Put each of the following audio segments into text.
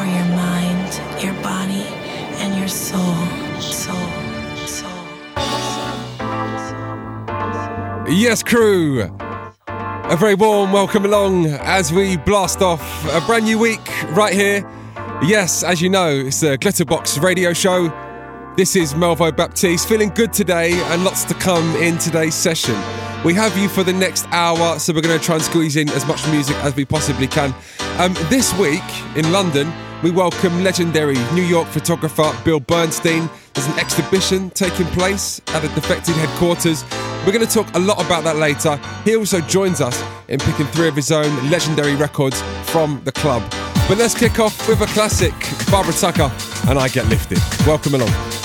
for your mind, your body, and your soul. Soul. Soul. Yes, crew. A very warm welcome along as we blast off a brand new week right here. Yes, as you know, it's the Glitterbox radio show. This is Melvo Baptiste, feeling good today and lots to come in today's session. We have you for the next hour, so we're going to try and squeeze in as much music as we possibly can. Um, this week in London, we welcome legendary New York photographer Bill Bernstein. There's an exhibition taking place at the Defected headquarters. We're going to talk a lot about that later. He also joins us in picking three of his own legendary records from the club. But let's kick off with a classic Barbara Tucker and I Get Lifted. Welcome along.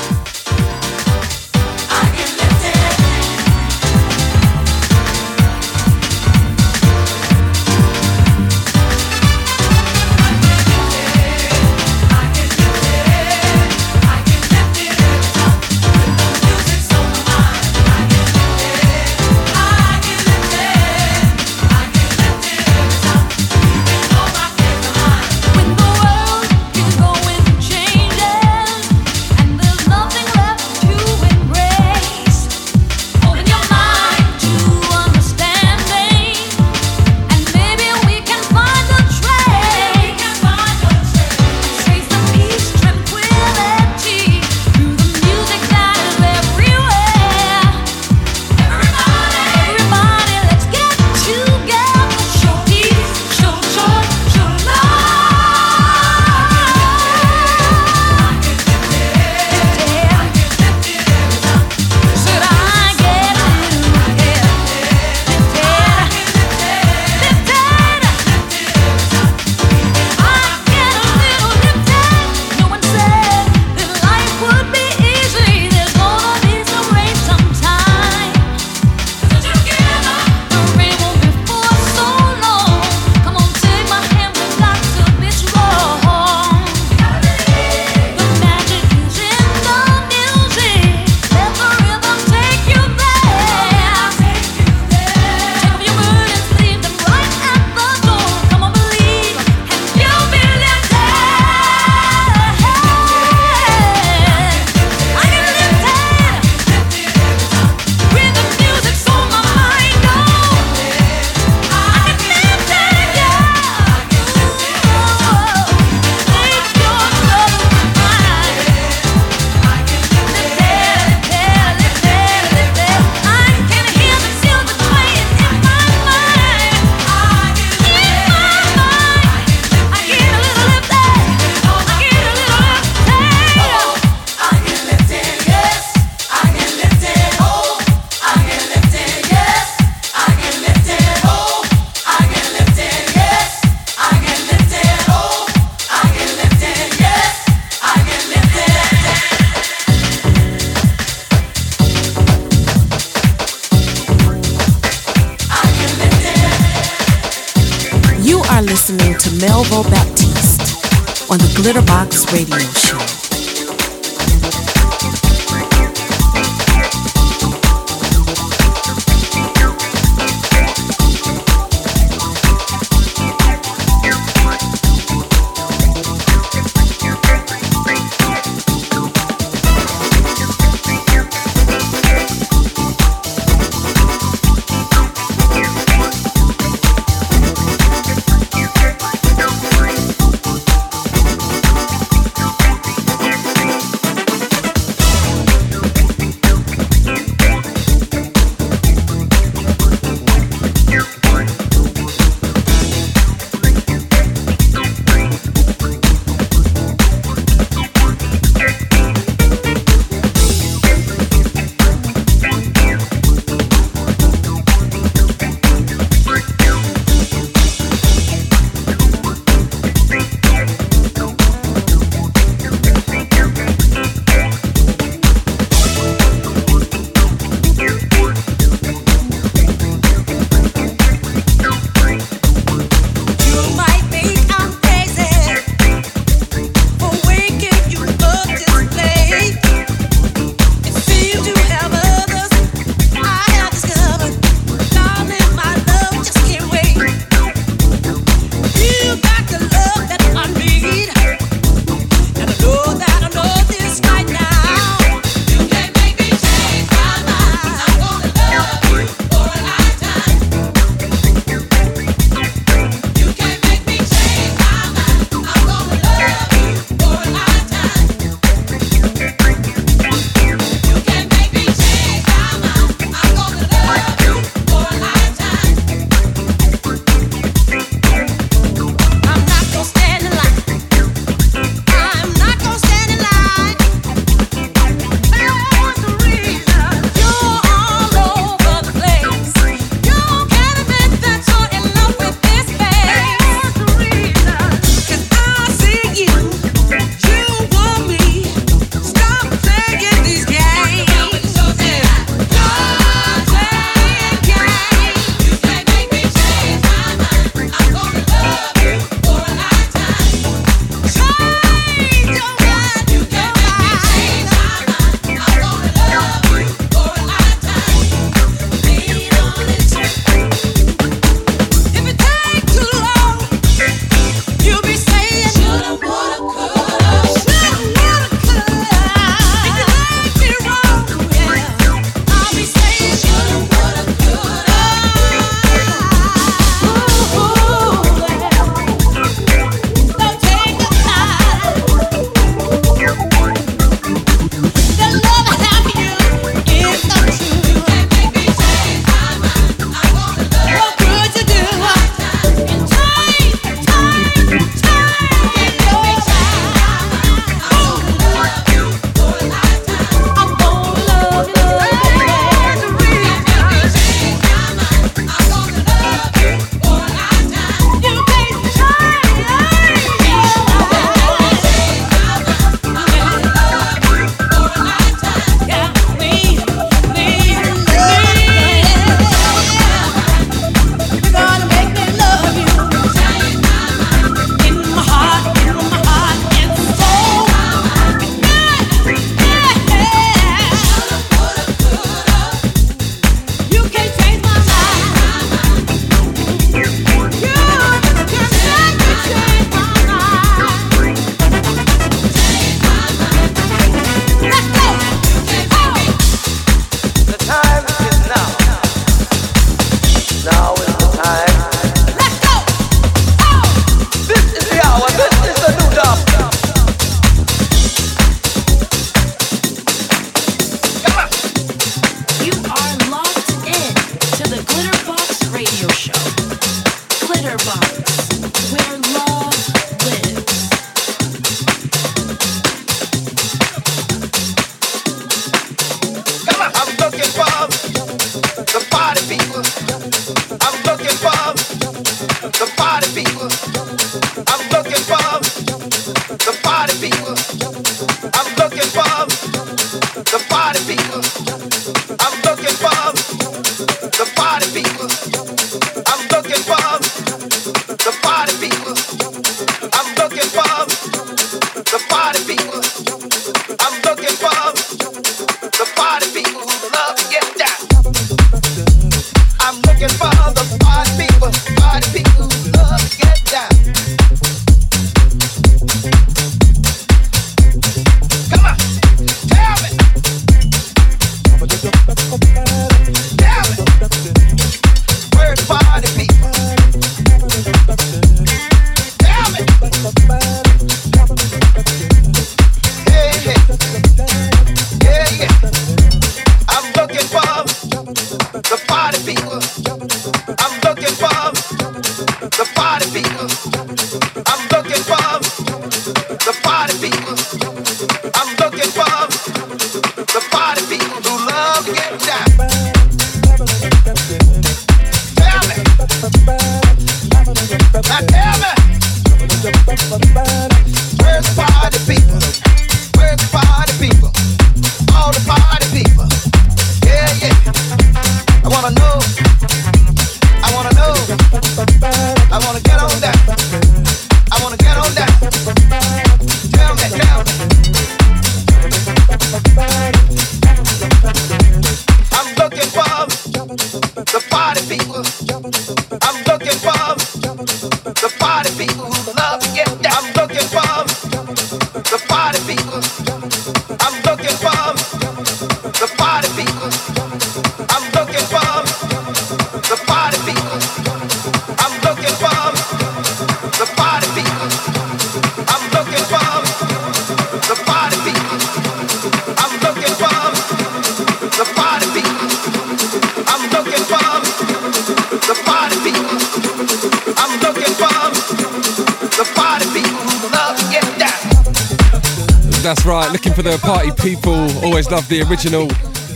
Party people. Always love the original.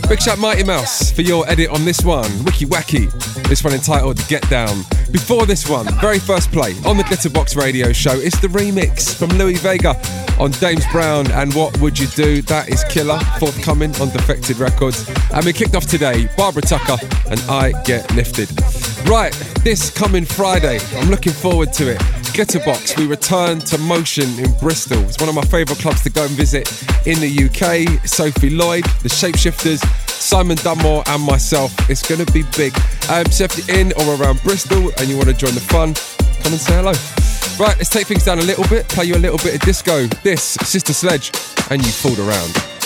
Big shout Mighty Mouse for your edit on this one. Wiki Wacky. This one entitled Get Down. Before this one, very first play on the Glitterbox radio show, it's the remix from Louis Vega on James Brown and What Would You Do? That is Killer, forthcoming on Defected Records. And we kicked off today, Barbara Tucker and I Get Lifted. Right, this coming Friday, I'm looking forward to it. Glitterbox, we return to Motion in Bristol. It's one of my favourite clubs to go and visit in the UK. Sophie Lloyd, the Shapeshifters, Simon Dunmore, and myself. It's going to be big. Um, so if you're in or around Bristol and you want to join the fun, come and say hello. Right, let's take things down a little bit, play you a little bit of disco. This, Sister Sledge, and you fooled around.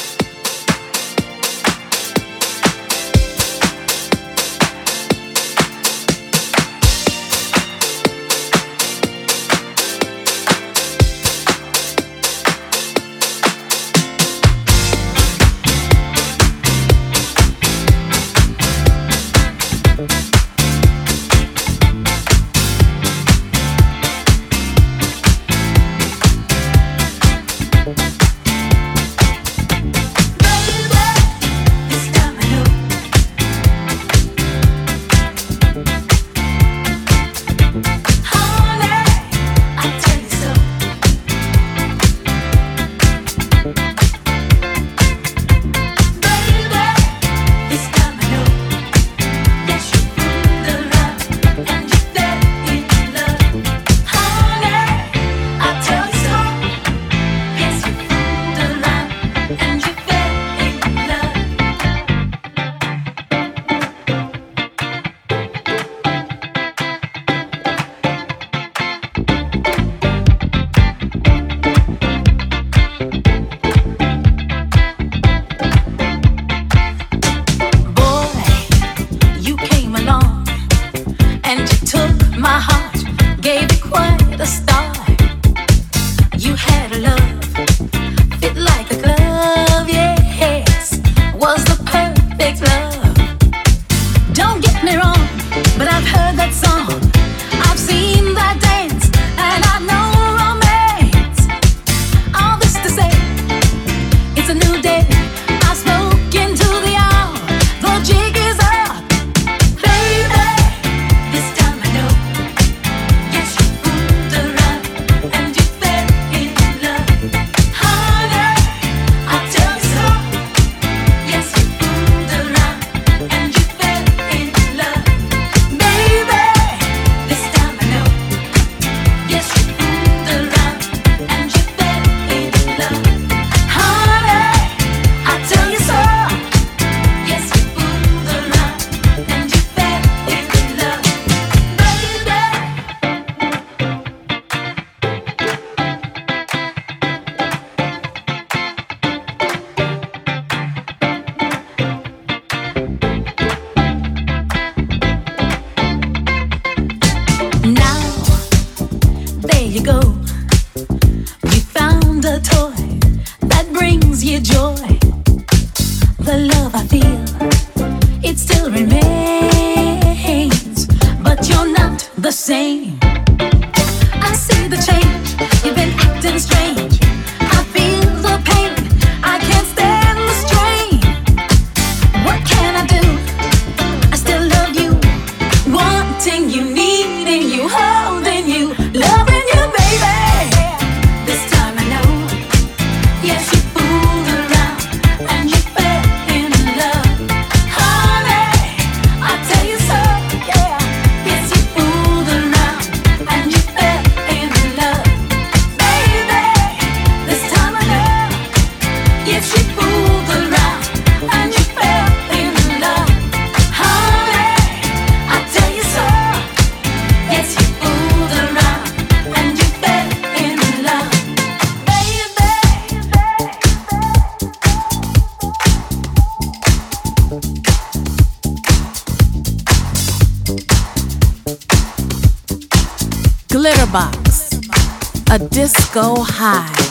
go high.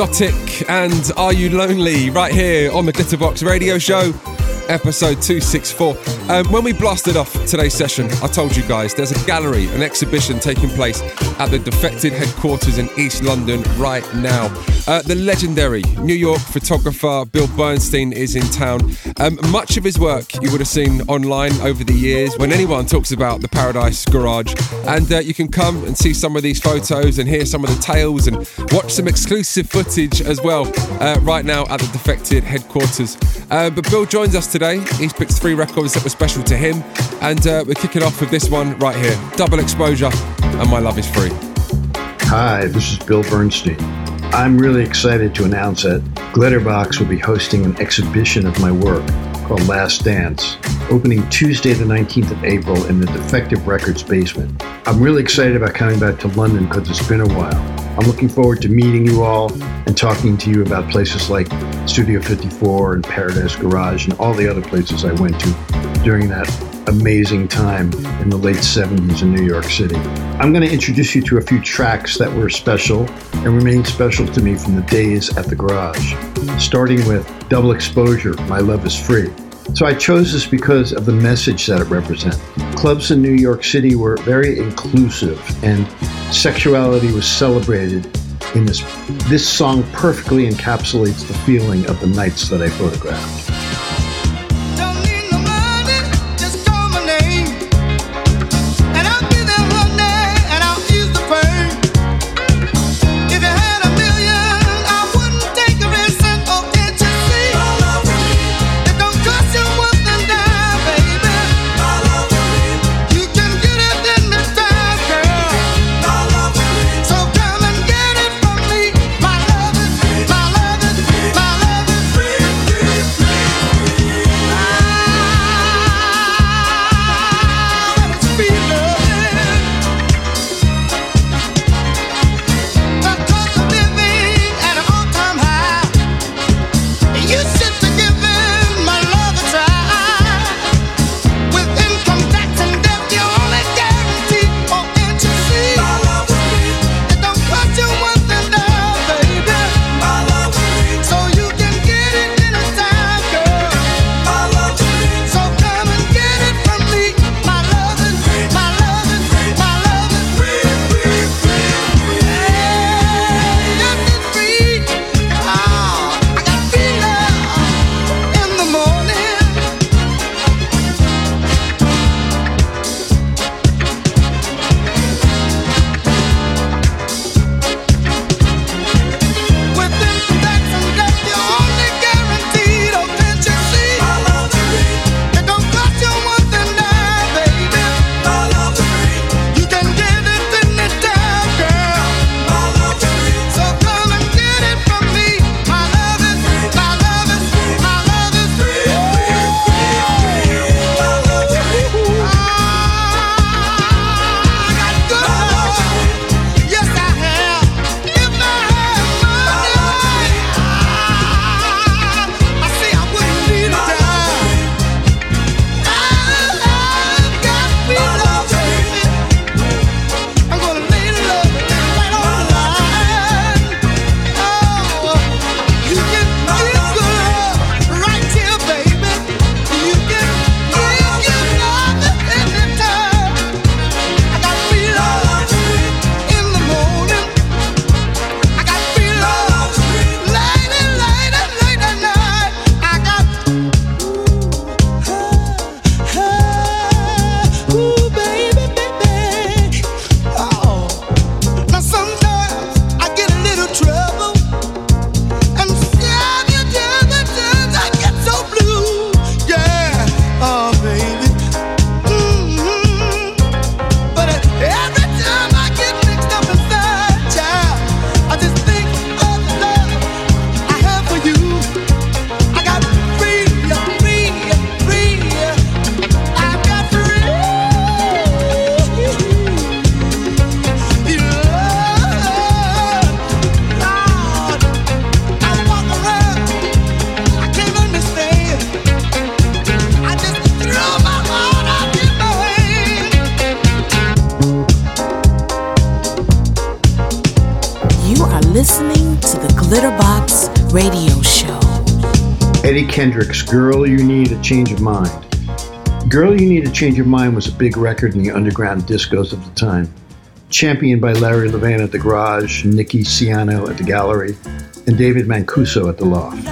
Hypnotic and Are You Lonely right here on the Glitterbox Radio Show episode 264. Um, when we blasted off today's session, I told you guys there's a gallery, an exhibition taking place at the Defected headquarters in East London right now. Uh, the legendary New York photographer Bill Bernstein is in town. Um, much of his work you would have seen online over the years when anyone talks about the Paradise Garage. And uh, you can come and see some of these photos and hear some of the tales and watch some exclusive footage as well uh, right now at the Defected headquarters. Uh, but Bill joins us today. He's picked three records that were special to him. And uh, we're kicking off with this one right here Double Exposure and My Love is Free. Hi, this is Bill Bernstein. I'm really excited to announce that Glitterbox will be hosting an exhibition of my work called Last Dance, opening Tuesday, the 19th of April in the Defected Records basement. I'm really excited about coming back to London because it's been a while. I'm looking forward to meeting you all and talking to you about places like Studio 54 and Paradise Garage and all the other places I went to during that amazing time in the late 70s in New York City. I'm going to introduce you to a few tracks that were special and remain special to me from the days at the garage, starting with Double Exposure, My Love is Free. So I chose this because of the message that it represents. Clubs in New York City were very inclusive and sexuality was celebrated in this. This song perfectly encapsulates the feeling of the nights that I photographed. Girl, You Need a Change of Mind. Girl, You Need a Change of Mind was a big record in the underground discos of the time. Championed by Larry Levan at the Garage, Nicky Siano at the Gallery, and David Mancuso at the Loft.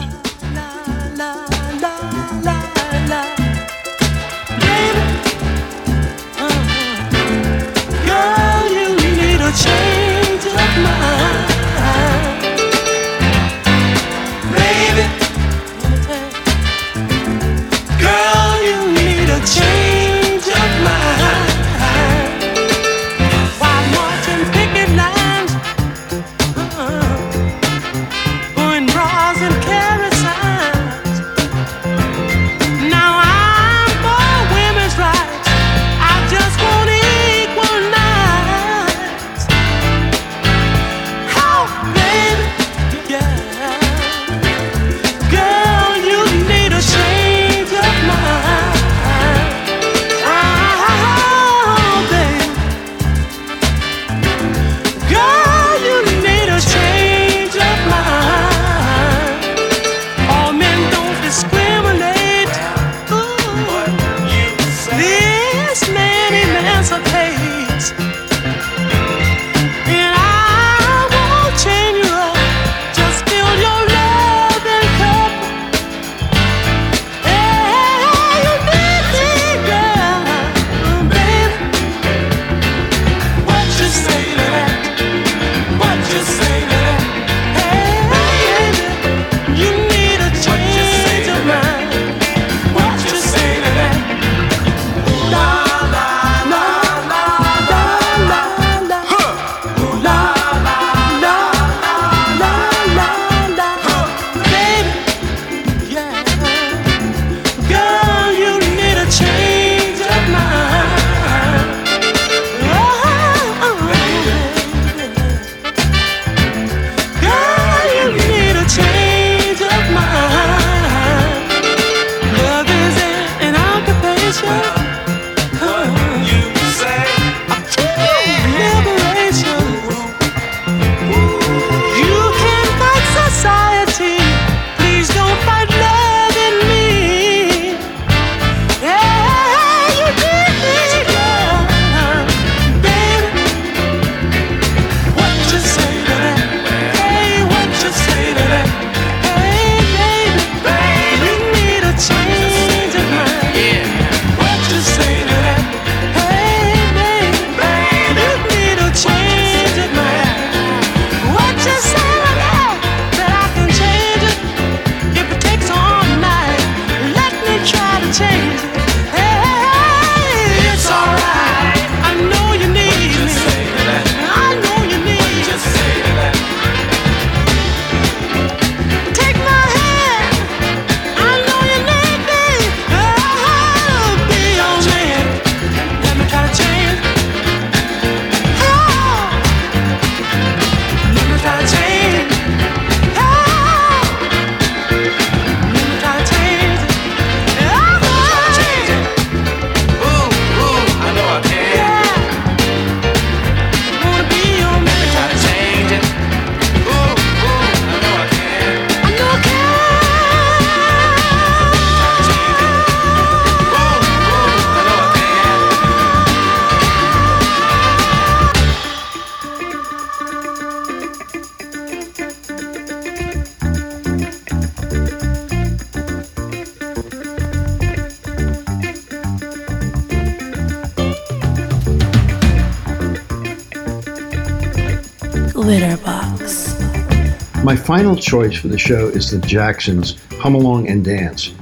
My final choice for the show is the Jacksons' Hum Along and Dance.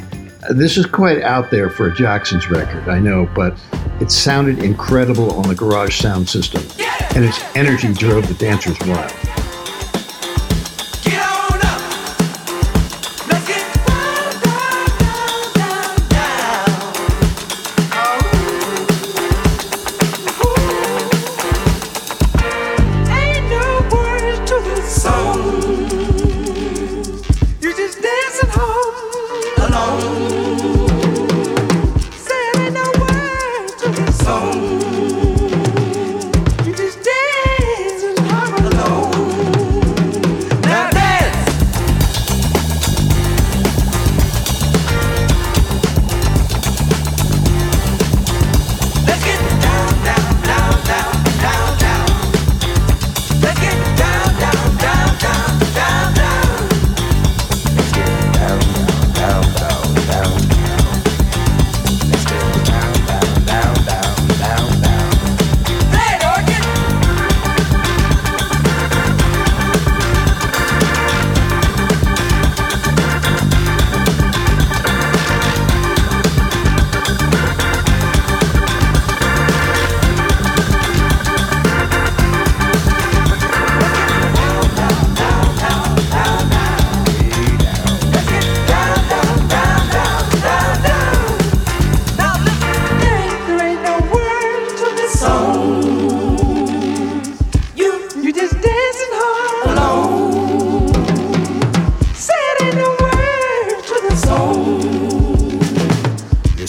This is quite out there for a Jacksons record, I know, but it sounded incredible on the garage sound system, and its energy drove the dancers wild.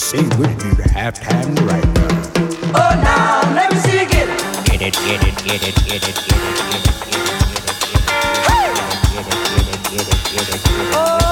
Say we need to have time right now. Oh, now, let me see you get it. Get it, get it, get it, get it, get it, get it, get it, get it, get it, get it, get it, get it, get it.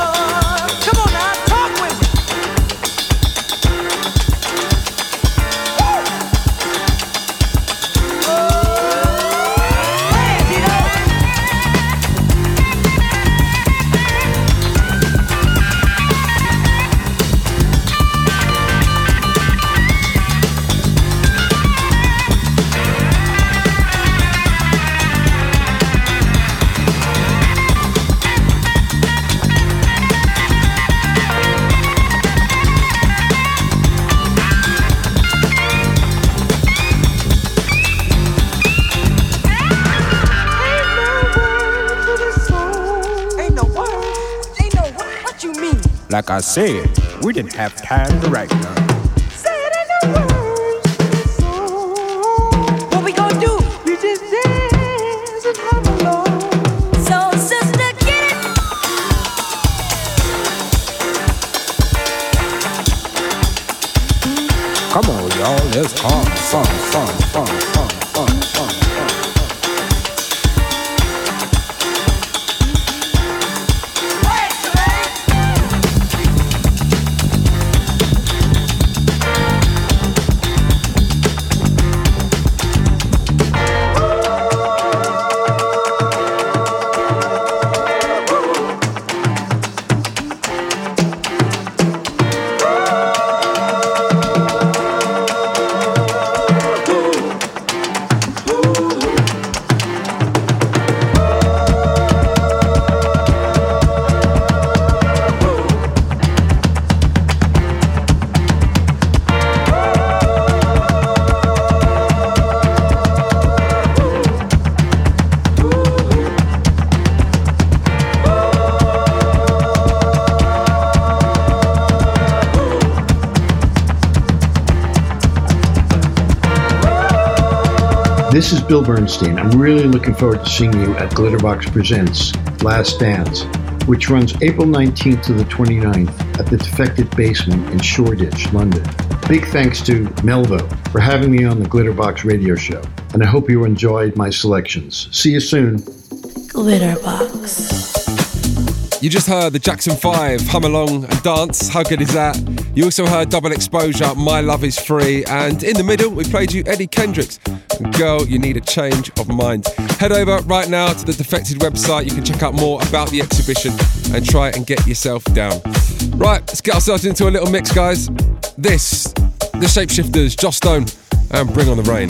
Like I said, we didn't have time to write none. Say it ain't no words to this song. What we gonna do? We just dance and have a. So, sister, get it. Come on, y'all, let's fun, fun, fun, This is Bill Bernstein. I'm really looking forward to seeing you at Glitterbox Presents Last Dance, which runs April 19th to the 29th at the Defected Basement in Shoreditch, London. Big thanks to Melvo for having me on the Glitterbox radio show, and I hope you enjoyed my selections. See you soon. Glitterbox. You just heard the Jackson 5 Hum Along and Dance. How good is that? You also heard Double Exposure, My Love is Free. And in the middle, we played you Eddie Kendricks. Girl, you need a change of mind. Head over right now to the Defected website. You can check out more about the exhibition and try and get yourself down. Right, let's get ourselves into a little mix, guys. This, the Shapeshifters, Joss Stone, and Bring on the Rain.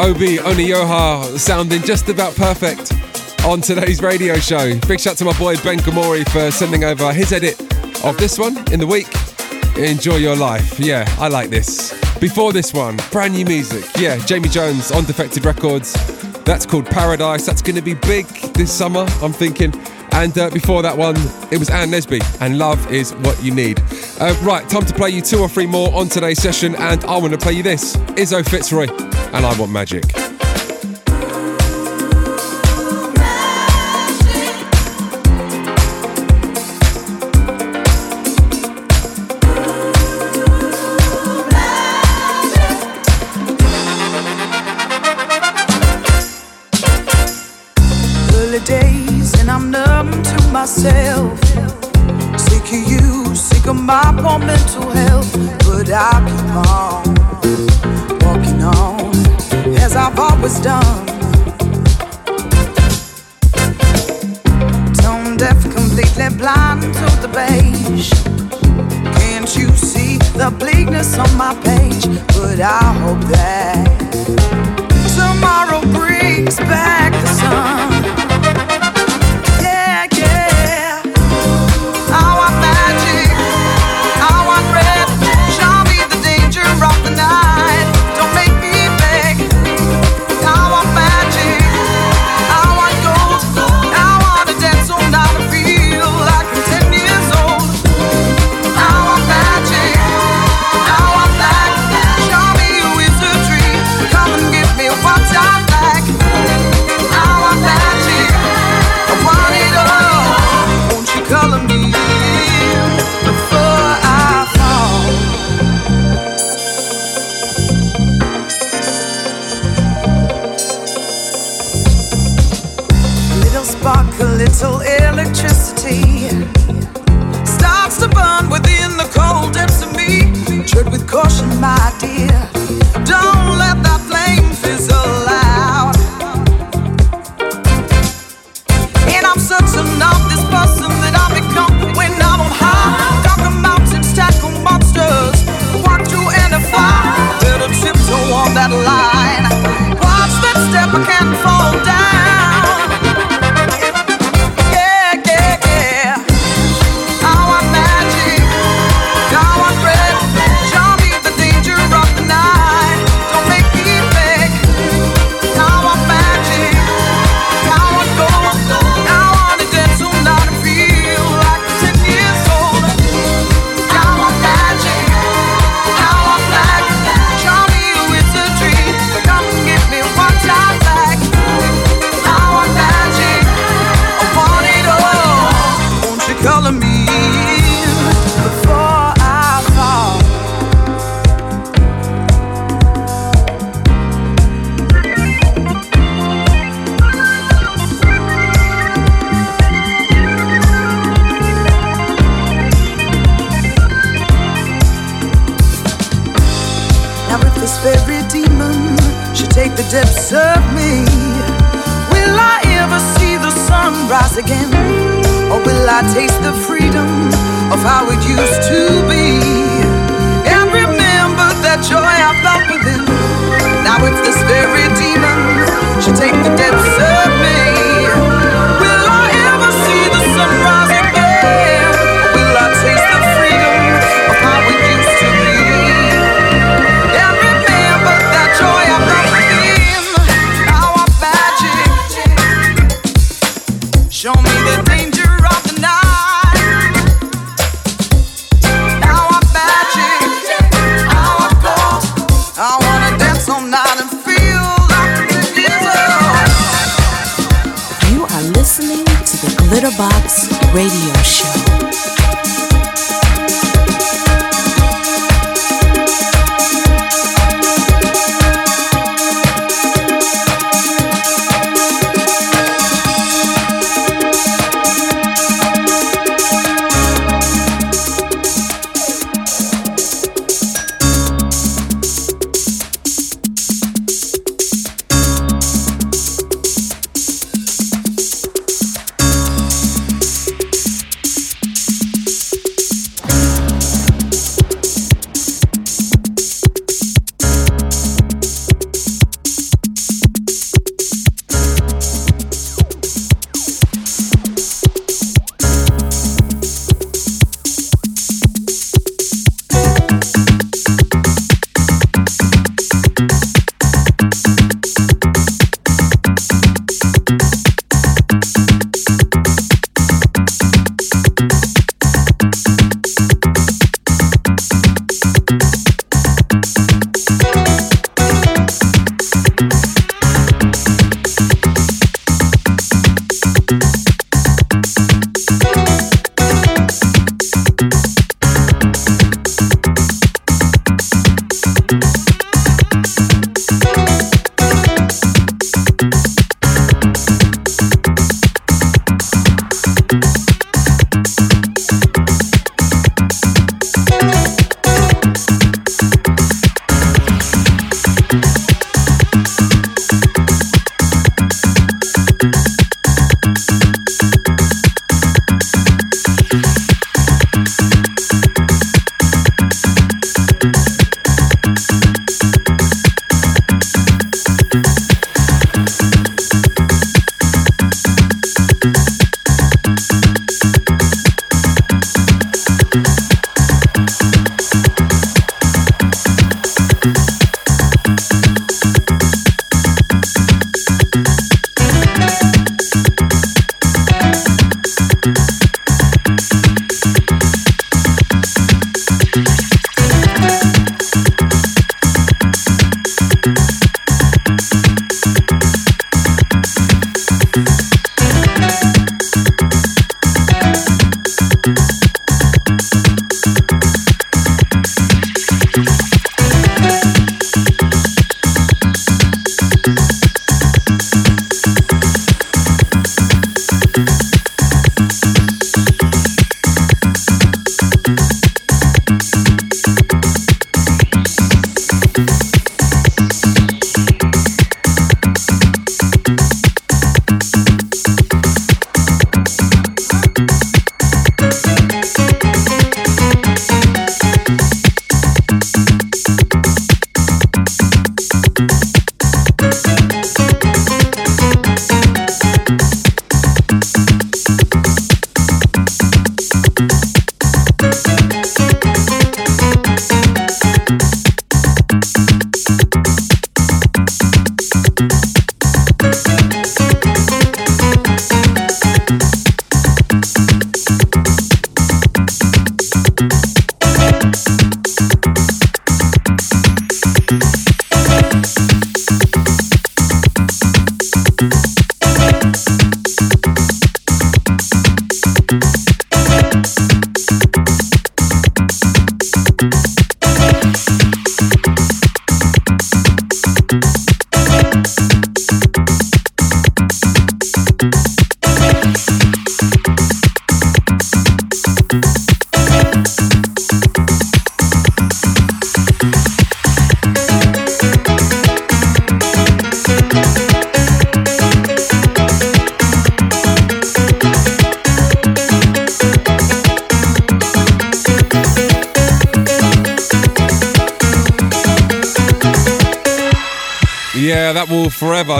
Oby Onyioha sounding just about perfect on today's radio show. Big shout to my boy Ben Gomori for sending over his edit of this one in the week. Enjoy your life. Yeah, I like this. Before this one, brand new music. Yeah, Jamie Jones on Defected Records. That's called Paradise. That's going to be big this summer, I'm thinking. And uh, before that one, it was Ann Nesby, and love is what you need. Uh, right, time to play you two or three more on today's session, and I want to play you this Izo FitzRoy. And I want magic. with this very demon. She take the depths. Radio Show.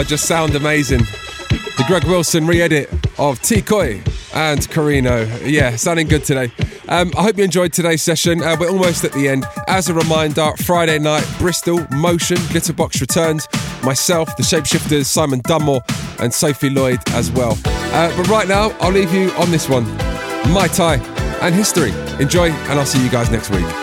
Will just sound amazing. The Greg Wilson re edit of Tikoi and Carino. Yeah, sounding good today. Um, I hope you enjoyed today's session. Uh, we're almost at the end. As a reminder, Friday night, Bristol, Motion, Glitterbox returns. Myself, the Shapeshifters, Simon Dunmore, and Sophie Lloyd as well. Uh, but right now, I'll leave you on this one My Tie and History. Enjoy, and I'll see you guys next week.